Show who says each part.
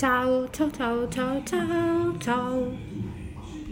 Speaker 1: 走走走走走走。